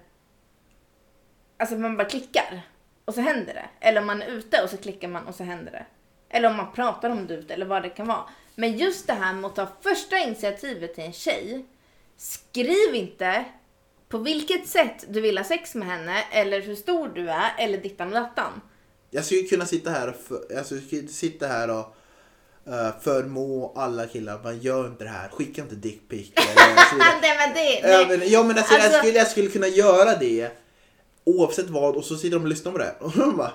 Alltså man bara klickar och så händer det. Eller om man är ute och så klickar man och så händer det. Eller om man pratar om det ute eller vad det kan vara. Men just det här med att ta första initiativet till en tjej. Skriv inte på vilket sätt du vill ha sex med henne eller hur stor du är eller dittan och dattan. Jag skulle kunna sitta här och, för, jag skulle sitta här och uh, förmå alla killar, man gör inte det här, skicka inte dickpic. nej men det, nej. Ja men, ja, men alltså, alltså, jag, skulle, jag skulle kunna göra det oavsett vad och så sitter de och lyssnar på det och de bara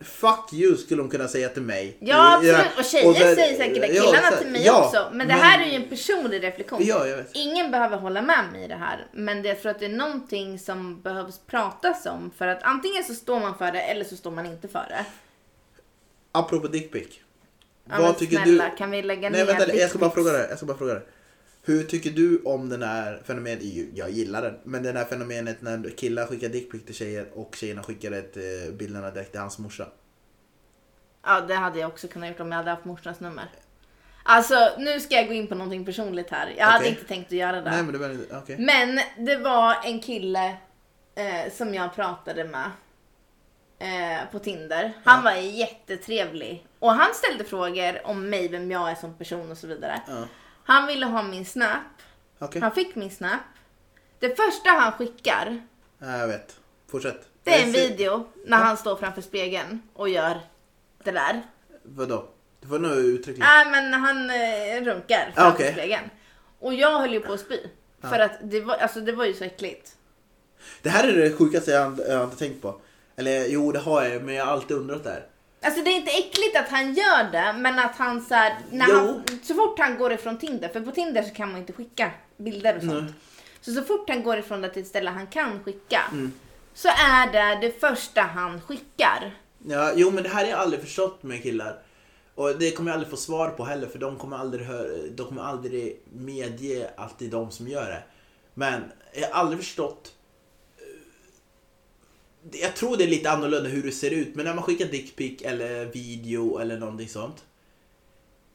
Fuck you skulle de kunna säga till mig. Ja absolut och tjejer och där, säger säkert det killarna ja, till mig ja, också. Men det men, här är ju en personlig reflektion. Ja. Ingen behöver hålla med mig i det här. Men jag tror att det är någonting som behövs pratas om. För att antingen så står man för det eller så står man inte för det. Apropå dickpic. Ja, vad tycker snälla, du? kan vi lägga Nej, ner vänta, jag ska bara fråga dig. Jag ska bara fråga dig. Hur tycker du om den här fenomenet? Jag gillar den. Men den här fenomenet när killar skickar dickpic till tjejer och tjejerna skickar ett, eh, bilderna direkt till hans morsa. Ja, det hade jag också kunnat gjort om jag hade haft morsans nummer. Alltså, nu ska jag gå in på någonting personligt här. Jag okay. hade inte tänkt att göra det. Nej, men, det var, okay. men det var en kille eh, som jag pratade med eh, på Tinder. Han ja. var jättetrevlig. Och han ställde frågor om mig, vem jag är som person och så vidare. Ja. Han ville ha min snap. Okay. Han fick min snap. Det första han skickar. Ja, jag vet. Fortsätt. Det är en video när ja. han står framför spegeln och gör det där. Vadå? Du får nog uttrycka Nej men han eh, runkar framför okay. spegeln. Och jag höll ju på att spy. För att det var, alltså, det var ju så äckligt. Det här är det sjukaste jag, jag inte tänkt på. Eller jo det har jag men jag har alltid undrat det här. Alltså det är inte äckligt att han gör det, men att han så här, när han, så fort han går ifrån Tinder, för på Tinder så kan man inte skicka bilder och sånt. Nej. Så så fort han går ifrån det till ett ställe han kan skicka, mm. så är det det första han skickar. Ja, jo men det här har jag aldrig förstått med killar. Och det kommer jag aldrig få svar på heller för de kommer aldrig, höra, de kommer aldrig medge att det är de som gör det. Men jag har aldrig förstått jag tror det är lite annorlunda hur det ser ut, men när man skickar dickpic eller video eller någonting sånt.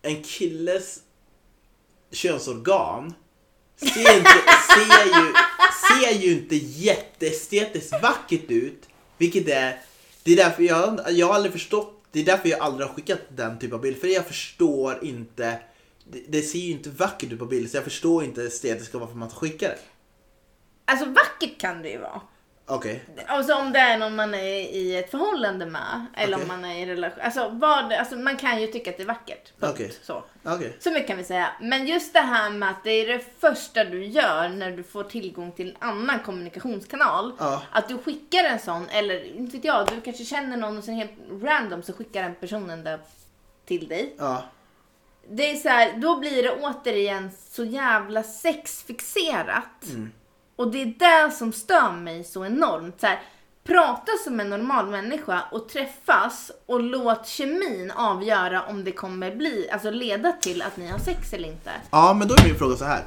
En killes könsorgan ser, inte, ser, ju, ser ju inte jätteestetiskt vackert ut. Vilket är, det är därför jag, jag har aldrig förstått, det är därför jag aldrig har skickat den typen av bild. För jag förstår inte, det, det ser ju inte vackert ut på bild så jag förstår inte estetiska varför man skickar det. Alltså vackert kan det ju vara. Okej. Okay. Alltså om det är någon man är i ett förhållande med. Eller okay. om man är i relation. Alltså, vad, alltså man kan ju tycka att det är vackert. Punkt. Okay. Så. Okay. så mycket kan vi säga. Men just det här med att det är det första du gör när du får tillgång till en annan kommunikationskanal. Ja. Att du skickar en sån, eller inte vet jag, du kanske känner någon och sen helt random så skickar den personen det till dig. Ja. Det är så här, då blir det återigen så jävla sexfixerat. Mm. Och det är det som stör mig så enormt. Så här, prata som en normal människa och träffas och låt kemin avgöra om det kommer bli, alltså leda till att ni har sex eller inte. Ja, men då är min fråga så här.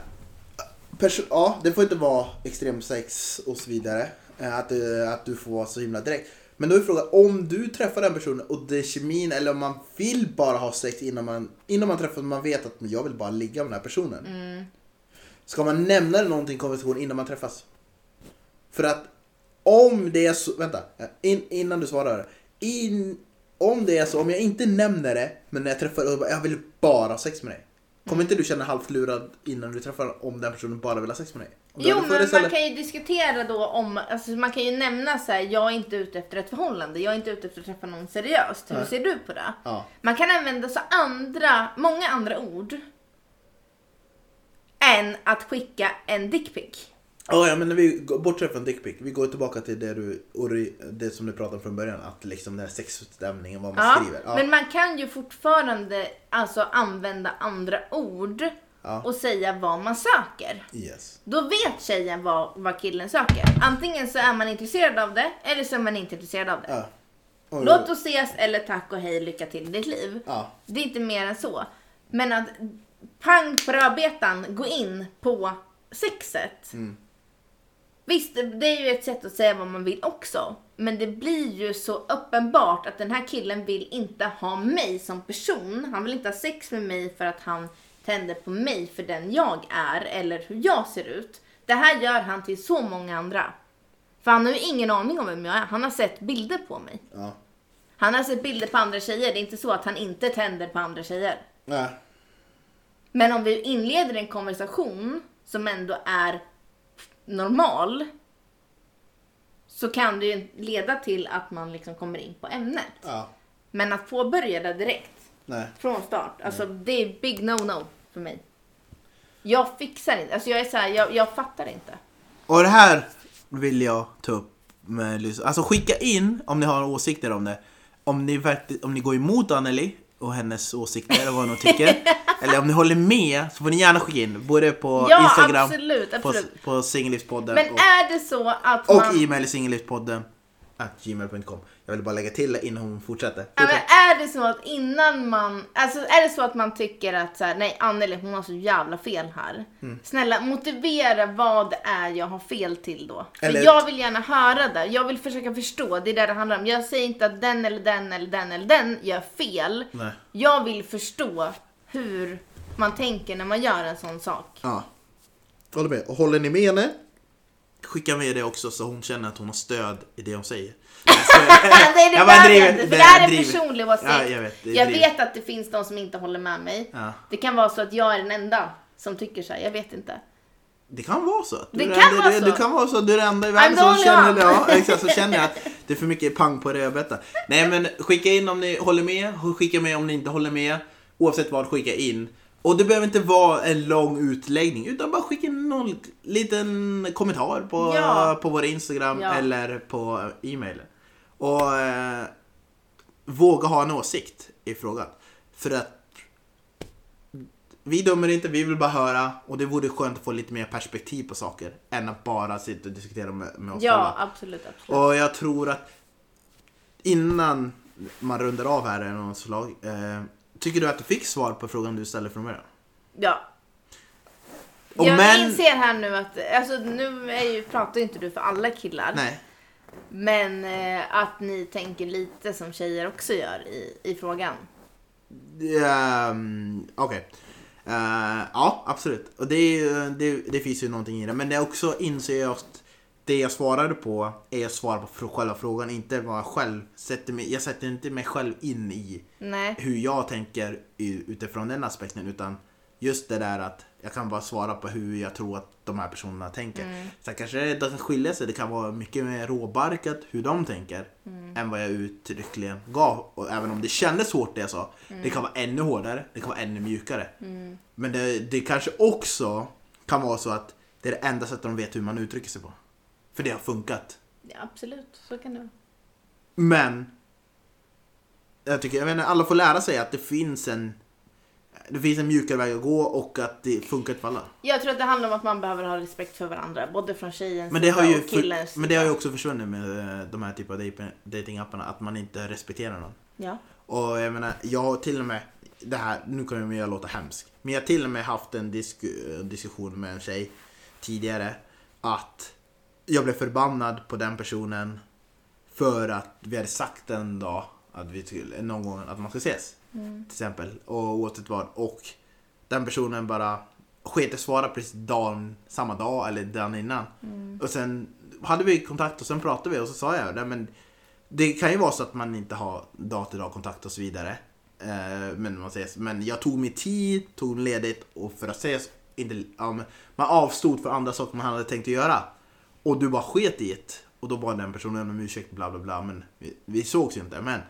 Perso ja, det får inte vara extremsex och så vidare. Eh, att, eh, att du får vara så himla direkt. Men då är frågan, om du träffar den personen och det är kemin eller om man vill bara ha sex innan man, innan man träffar man vet att jag vill bara ligga med den här personen. Mm. Ska man nämna någonting i konversationen innan man träffas? För att om det är så, vänta, in, innan du svarar. In, om det är så, om jag inte nämner det, men när jag träffar och jag vill bara ha sex med dig. Kommer inte du känna halvt lurad innan du träffar om den personen bara vill ha sex med dig? Jo, men man kan ju diskutera då om, alltså man kan ju nämna så här, jag är inte ute efter ett förhållande, jag är inte ute efter att träffa någon seriöst. Hur ser du på det? Ja. Man kan använda så andra, många andra ord än att skicka en dickpic. Oh, ja, men när vi bortser från dickpic, vi går tillbaka till det, du, det som du pratade om från början, att liksom den här sexutstämningen, vad man ja, skriver. Ja. Men man kan ju fortfarande alltså använda andra ord ja. och säga vad man söker. Yes. Då vet tjejen vad, vad killen söker. Antingen så är man intresserad av det, eller så är man inte intresserad av det. Ja. Och Låt oss ses, eller tack och hej, lycka till i ditt liv. Det är inte mer än så. Men att pang på rödbetan gå in på sexet. Mm. Visst, det är ju ett sätt att säga vad man vill också. Men det blir ju så uppenbart att den här killen vill inte ha mig som person. Han vill inte ha sex med mig för att han tänder på mig för den jag är eller hur jag ser ut. Det här gör han till så många andra. För han har ju ingen aning om vem jag är. Han har sett bilder på mig. Ja. Han har sett bilder på andra tjejer. Det är inte så att han inte tänder på andra tjejer. Nej. Men om vi inleder en konversation som ändå är normal så kan det ju leda till att man liksom kommer in på ämnet. Ja. Men att påbörja det direkt Nej. från start, alltså det är big no-no för mig. Jag fixar inte, alltså jag är så här, jag, jag fattar inte. Och det här vill jag ta upp med. Alltså skicka in om ni har åsikter om det. Om ni, om ni går emot Anneli och hennes åsikter eller vad hon tycker. eller om ni håller med så får ni gärna skicka in. Både på Ja, Instagram, absolut, på, absolut. på Singellivspodden Men och, är det så att och man... e-mail singellivspodden at gmail.com. Jag vill bara lägga till det innan hon fortsätter. Ja, Fortsätt. är det så att innan man, alltså är det så att man tycker att så här, nej Anneli hon har så jävla fel här. Mm. Snälla motivera vad det är jag har fel till då. För Eller- jag vill gärna höra det, jag vill försöka förstå, det är det det handlar om. Jag säger inte att den eller den eller den eller den gör fel. Nej. Jag vill förstå hur man tänker när man gör en sån sak. Ja. Håller med. Och håller ni med henne? Skicka med det också så hon känner att hon har stöd i det hon säger. Nej det Jag bara driver- inte, för det det här är en personlig åsikt. Ja, jag vet, jag vet att det finns de som inte håller med mig. Ja. Det kan vara så att jag är den enda som tycker så här. jag vet inte. Det kan vara så. Du Det kan enda- vara det, så. Det kan vara så att du är den enda i världen som känner, ja, exakt, så känner jag att det är för mycket pang på rödbetan. Nej men skicka in om ni håller med, skicka med om ni inte håller med. Oavsett vad, skicka in. Och det behöver inte vara en lång utläggning utan bara skicka in någon liten kommentar på, Ja. på vår Instagram Ja. eller på e-mail. Och eh, våga ha en åsikt i frågan. För att vi dömer inte, vi vill bara höra och det vore skönt att få lite mer perspektiv på saker än att bara sitta och diskutera med, med oss Ja, absolut, absolut. Och jag tror att innan man rundar av här eller något slag, eh, tycker du att du fick svar på frågan du ställde från början? Ja. Och jag men- inser här nu att, alltså nu är ju, pratar ju inte du för alla killar. Nej. Men eh, att ni tänker lite som tjejer också gör i, i frågan. Um, Okej. Eh, ja, absolut. Och det, det, det finns ju någonting i det. Men det är också inser jag att det jag svarade på är att svara på själva frågan, inte vad jag själv sätter mig, Jag sätter inte mig själv in i Nej. hur jag tänker utifrån den aspekten utan just det där att jag kan bara svara på hur jag tror att de här personerna tänker. Sen kanske det kan skilja sig, det kan vara mycket mer råbarkat hur de tänker än vad jag uttryckligen gav. Och även om det kändes hårt det jag sa, det kan vara ännu hårdare, det kan vara ännu mjukare. Men det, det kanske också kan vara så att det är det enda sättet de vet hur man uttrycker sig på. För det har funkat. Ja, absolut, så kan det vara. Men jag tycker, jag menar, alla får lära sig att det finns en det finns en mjukare väg att gå och att det funkar inte för alla. Jag tror att det handlar om att man behöver ha respekt för varandra, både från tjejens Men det har ju, och killens för, men det har ju sida. också försvunnit med eh, de här typen av datingapparna att man inte respekterar någon. Ja. Och jag menar, jag har till och med, det här, nu kommer jag låta hemsk, men jag har till och med haft en disk, diskussion med en tjej tidigare att jag blev förbannad på den personen för att vi hade sagt en dag att vi skulle, någon gång att man ska ses. Till exempel. Och oavsett vad. Och den personen bara sket i svara precis dagen, samma dag eller dagen innan. Och sen hade vi kontakt och sen pratade vi och så sa jag det men det kan ju vara så att man inte har dag till dag kontakt och så vidare. Eh, men man ses. Men jag tog mig tid, tog ledigt och för att ses. Inte, men man avstod för andra saker man hade tänkt att göra. Och du bara sket i det. Och då bad den personen om ursäkt bla bla bla. Men vi, vi sågs ju inte. Men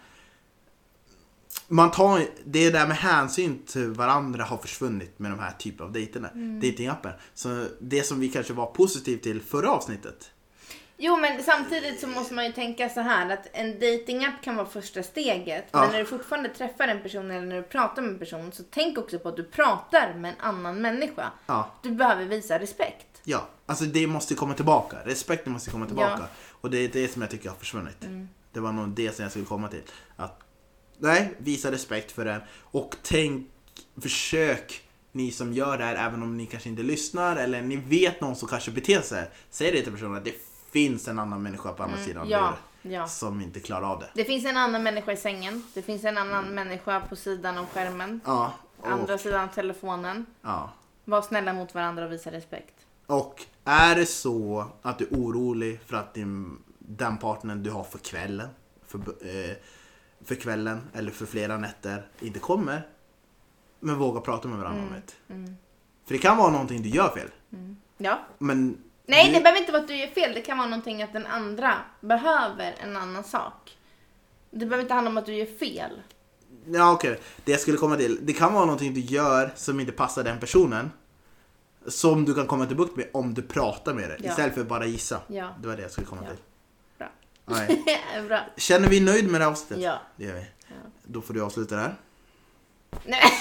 man tar, det där med hänsyn till varandra har försvunnit med de här typen av dejterna. Datingappen. Så det som vi kanske var positivt till förra avsnittet. Jo men samtidigt så måste man ju tänka så här att en datingapp kan vara första steget. Ja. Men när du fortfarande träffar en person eller när du pratar med en person så tänk också på att du pratar med en annan människa. Ja. Du behöver visa respekt. Ja, alltså det måste komma tillbaka. Respekten måste komma tillbaka. Ja. Mm. Och det är det som jag tycker har försvunnit. Det var nog det som jag skulle komma till. Att, nej, visa respekt för den. Och tänk, försök ni som gör det här, även om ni kanske inte lyssnar eller ni vet någon som kanske beter sig. Säg det till personen att det finns en annan människa på andra sidan Mm. Ja, luren ja. som inte klarar av det. Det finns en annan människa i sängen. Det finns en annan människa på sidan av skärmen. Ja, andra sidan telefonen. Ja. Var snälla mot varandra och visa respekt. Och är det så att du är orolig för att din, den partnern du har för kvällen, för, eh, för kvällen eller för flera nätter inte kommer. Men våga prata med varandra om det. Mm. För det kan vara någonting du gör fel. Ja. Men Nej, du, det behöver inte vara att du gör fel. Det kan vara någonting att den andra behöver en annan sak. Det behöver inte handla om att du gör fel. Ja okej, det jag skulle komma till. Det kan vara någonting du gör som inte passar den personen. Som du kan komma till bukt med om du pratar med det. Ja. Istället för att bara gissa. Ja. Det var det jag skulle komma Ja. till. Nej. Bra. Känner vi nöjd med det här avsnittet? Ja. Det gör vi. Ja. Då får du avsluta där. Nej.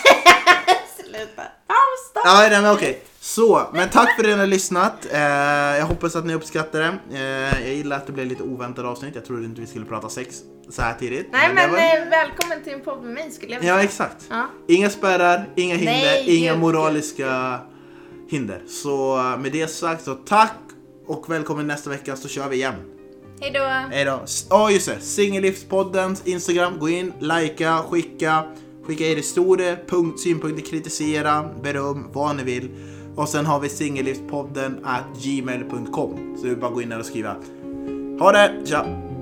Sluta. Paus då. Ja, nej, men okej. Så, men tack för att ni har lyssnat. Eh, jag hoppas att ni uppskattar det. Eh, jag gillar att det blev lite oväntat avsnitt. Jag trodde inte vi skulle prata sex så här tidigt. Nej det men var- eh, välkommen till en podd med mig skulle jag vilja Ja, säga. exakt. Ja. Inga spärrar, inga hinder, Nej, inga moraliska hinder. Så eh, med det sagt så tack och välkommen nästa vecka så kör vi igen. Hej då. Ja oh, Ja just det, Singellivspoddens Instagram. Gå in, likea, skicka. Skicka er historier, punkt, synpunkter, kritisera, beröm, vad ni vill. Och sen har vi singellivspodden at gmail.com. Så det är bara att gå in där och skriva. Ha det, tja!